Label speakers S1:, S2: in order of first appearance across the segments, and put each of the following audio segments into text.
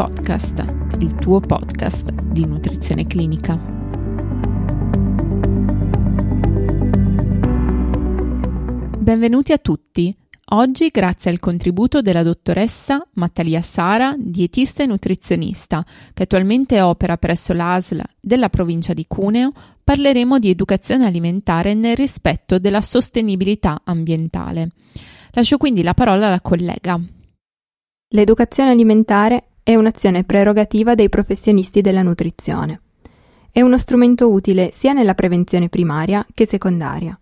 S1: Podcast, il tuo podcast di nutrizione clinica. Benvenuti a tutti. Oggi, grazie al contributo della dottoressa Mattalia Sara, dietista e nutrizionista, che attualmente opera presso l'ASL della provincia di Cuneo, parleremo di educazione alimentare nel rispetto della sostenibilità ambientale. Lascio quindi la parola alla collega.
S2: L'educazione alimentare è un'azione prerogativa dei professionisti della nutrizione. È uno strumento utile sia nella prevenzione primaria che secondaria.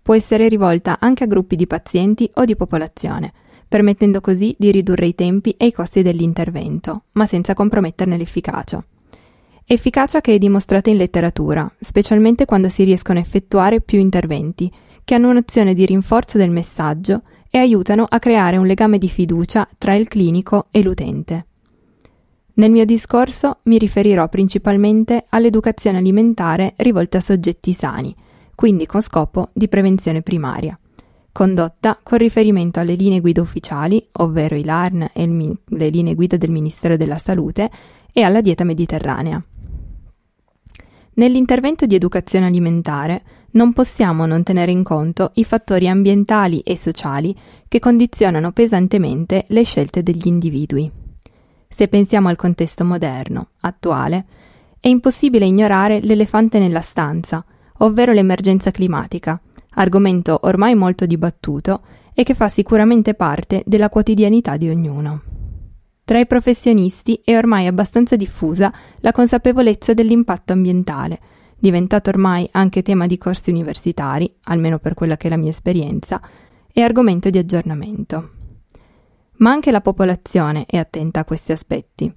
S2: Può essere rivolta anche a gruppi di pazienti o di popolazione, permettendo così di ridurre i tempi e i costi dell'intervento, ma senza comprometterne l'efficacia. Efficacia che è dimostrata in letteratura, specialmente quando si riescono a effettuare più interventi, che hanno un'azione di rinforzo del messaggio e aiutano a creare un legame di fiducia tra il clinico e l'utente. Nel mio discorso mi riferirò principalmente all'educazione alimentare rivolta a soggetti sani, quindi con scopo di prevenzione primaria, condotta con riferimento alle linee guida ufficiali, ovvero i LARN e il, le linee guida del Ministero della Salute, e alla dieta mediterranea. Nell'intervento di educazione alimentare non possiamo non tenere in conto i fattori ambientali e sociali che condizionano pesantemente le scelte degli individui. Se pensiamo al contesto moderno, attuale, è impossibile ignorare l'elefante nella stanza, ovvero l'emergenza climatica, argomento ormai molto dibattuto e che fa sicuramente parte della quotidianità di ognuno. Tra i professionisti è ormai abbastanza diffusa la consapevolezza dell'impatto ambientale, diventato ormai anche tema di corsi universitari, almeno per quella che è la mia esperienza, e argomento di aggiornamento. Ma anche la popolazione è attenta a questi aspetti.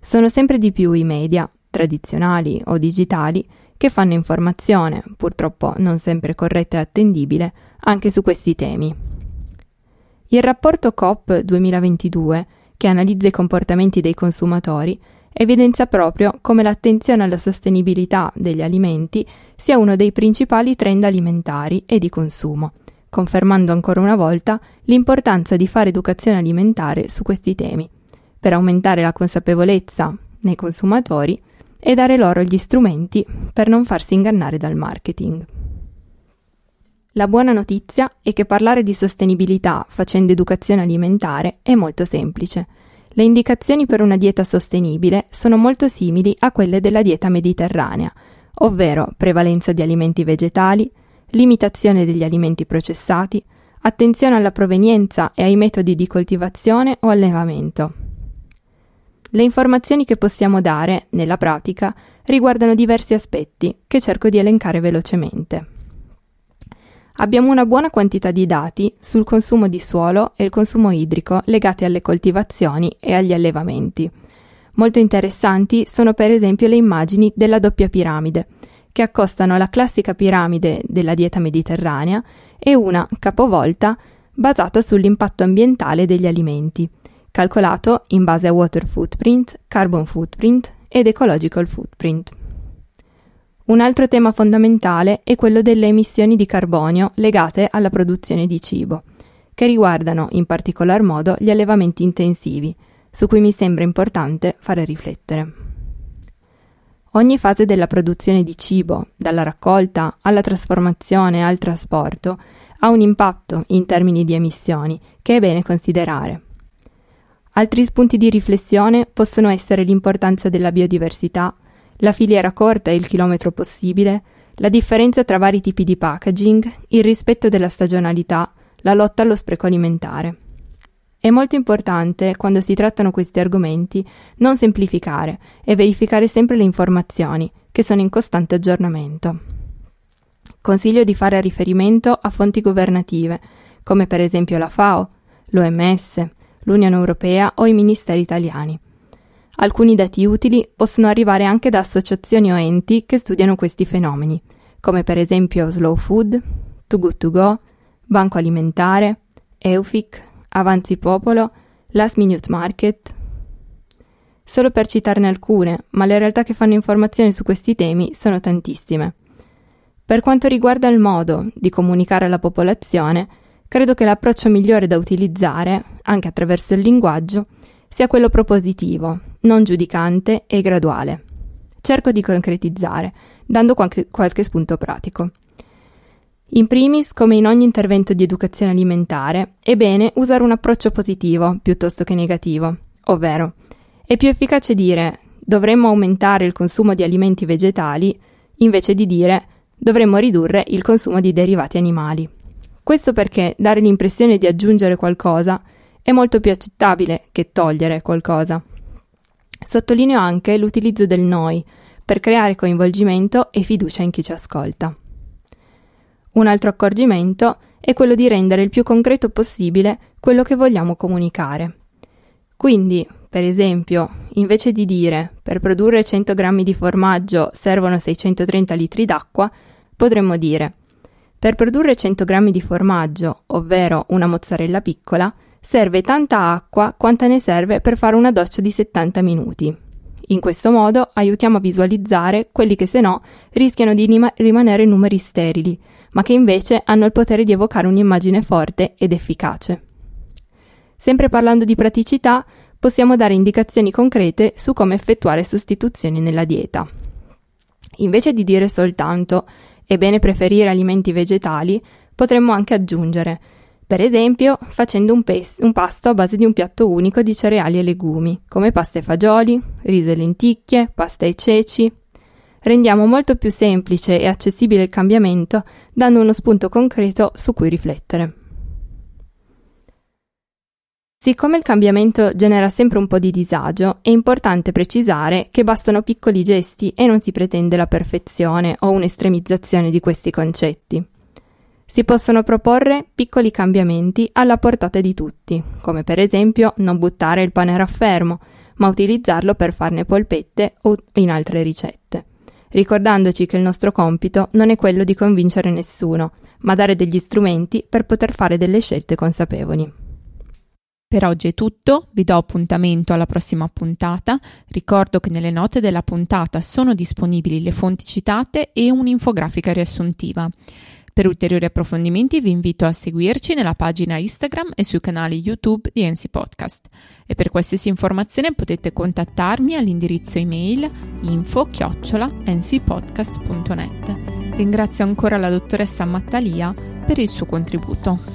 S2: Sono sempre di più i media, tradizionali o digitali, che fanno informazione, purtroppo non sempre corretta e attendibile, anche su questi temi. Il rapporto COP 2022 che analizza i comportamenti dei consumatori, evidenzia proprio come l'attenzione alla sostenibilità degli alimenti sia uno dei principali trend alimentari e di consumo, confermando ancora una volta l'importanza di fare educazione alimentare su questi temi, per aumentare la consapevolezza nei consumatori e dare loro gli strumenti per non farsi ingannare dal marketing. La buona notizia è che parlare di sostenibilità facendo educazione alimentare è molto semplice. Le indicazioni per una dieta sostenibile sono molto simili a quelle della dieta mediterranea, ovvero prevalenza di alimenti vegetali, limitazione degli alimenti processati, attenzione alla provenienza e ai metodi di coltivazione o allevamento. Le informazioni che possiamo dare, nella pratica, riguardano diversi aspetti che cerco di elencare velocemente. Abbiamo una buona quantità di dati sul consumo di suolo e il consumo idrico legati alle coltivazioni e agli allevamenti. Molto interessanti sono per esempio le immagini della doppia piramide, che accostano la classica piramide della dieta mediterranea e una, capovolta, basata sull'impatto ambientale degli alimenti, calcolato in base a water footprint, carbon footprint ed ecological footprint. Un altro tema fondamentale è quello delle emissioni di carbonio legate alla produzione di cibo, che riguardano in particolar modo gli allevamenti intensivi, su cui mi sembra importante fare riflettere. Ogni fase della produzione di cibo, dalla raccolta alla trasformazione al trasporto, ha un impatto in termini di emissioni che è bene considerare. Altri spunti di riflessione possono essere l'importanza della biodiversità, la filiera corta e il chilometro possibile, la differenza tra vari tipi di packaging, il rispetto della stagionalità, la lotta allo spreco alimentare. È molto importante, quando si trattano questi argomenti, non semplificare e verificare sempre le informazioni, che sono in costante aggiornamento. Consiglio di fare riferimento a fonti governative, come per esempio la FAO, l'OMS, l'Unione Europea o i ministeri italiani. Alcuni dati utili possono arrivare anche da associazioni o enti che studiano questi fenomeni, come per esempio Slow Food, Too Good To Go, Banco Alimentare, EUFIC, Avanzi Popolo, Last Minute Market. Solo per citarne alcune, ma le realtà che fanno informazione su questi temi sono tantissime. Per quanto riguarda il modo di comunicare alla popolazione, credo che l'approccio migliore da utilizzare, anche attraverso il linguaggio, sia quello propositivo, non giudicante e graduale. Cerco di concretizzare, dando qualche, qualche spunto pratico. In primis, come in ogni intervento di educazione alimentare, è bene usare un approccio positivo piuttosto che negativo, ovvero è più efficace dire dovremmo aumentare il consumo di alimenti vegetali invece di dire dovremmo ridurre il consumo di derivati animali. Questo perché dare l'impressione di aggiungere qualcosa è molto più accettabile che togliere qualcosa. Sottolineo anche l'utilizzo del noi per creare coinvolgimento e fiducia in chi ci ascolta. Un altro accorgimento è quello di rendere il più concreto possibile quello che vogliamo comunicare. Quindi, per esempio, invece di dire per produrre 100 g di formaggio servono 630 litri d'acqua, potremmo dire per produrre 100 g di formaggio, ovvero una mozzarella piccola, serve tanta acqua quanta ne serve per fare una doccia di 70 minuti. In questo modo aiutiamo a visualizzare quelli che se no rischiano di rima- rimanere numeri sterili, ma che invece hanno il potere di evocare un'immagine forte ed efficace. Sempre parlando di praticità, possiamo dare indicazioni concrete su come effettuare sostituzioni nella dieta. Invece di dire soltanto è bene preferire alimenti vegetali, potremmo anche aggiungere per esempio facendo un, pes- un, pasto a base di un piatto unico di cereali e legumi, come pasta e fagioli, riso e lenticchie, pasta e ceci. Rendiamo molto più semplice e accessibile il cambiamento, dando uno spunto concreto su cui riflettere. Siccome il cambiamento genera sempre un po' di disagio, è importante precisare che bastano piccoli gesti e non si pretende la perfezione o un'estremizzazione di questi concetti. Si possono proporre piccoli cambiamenti alla portata di tutti, come per esempio non buttare il pane raffermo, ma utilizzarlo per farne polpette o in altre ricette, ricordandoci che il nostro compito non è quello di convincere nessuno, ma dare degli strumenti per poter fare delle scelte consapevoli.
S1: Per oggi è tutto, vi do appuntamento alla prossima puntata. Ricordo che nelle note della puntata sono disponibili le fonti citate e un'infografica riassuntiva. Per ulteriori approfondimenti vi invito a seguirci nella pagina Instagram e sui canali YouTube di NC Podcast. E per qualsiasi informazione potete contattarmi all'indirizzo email info-ncpodcast.net. Ringrazio ancora la dottoressa Mattalia per il suo contributo.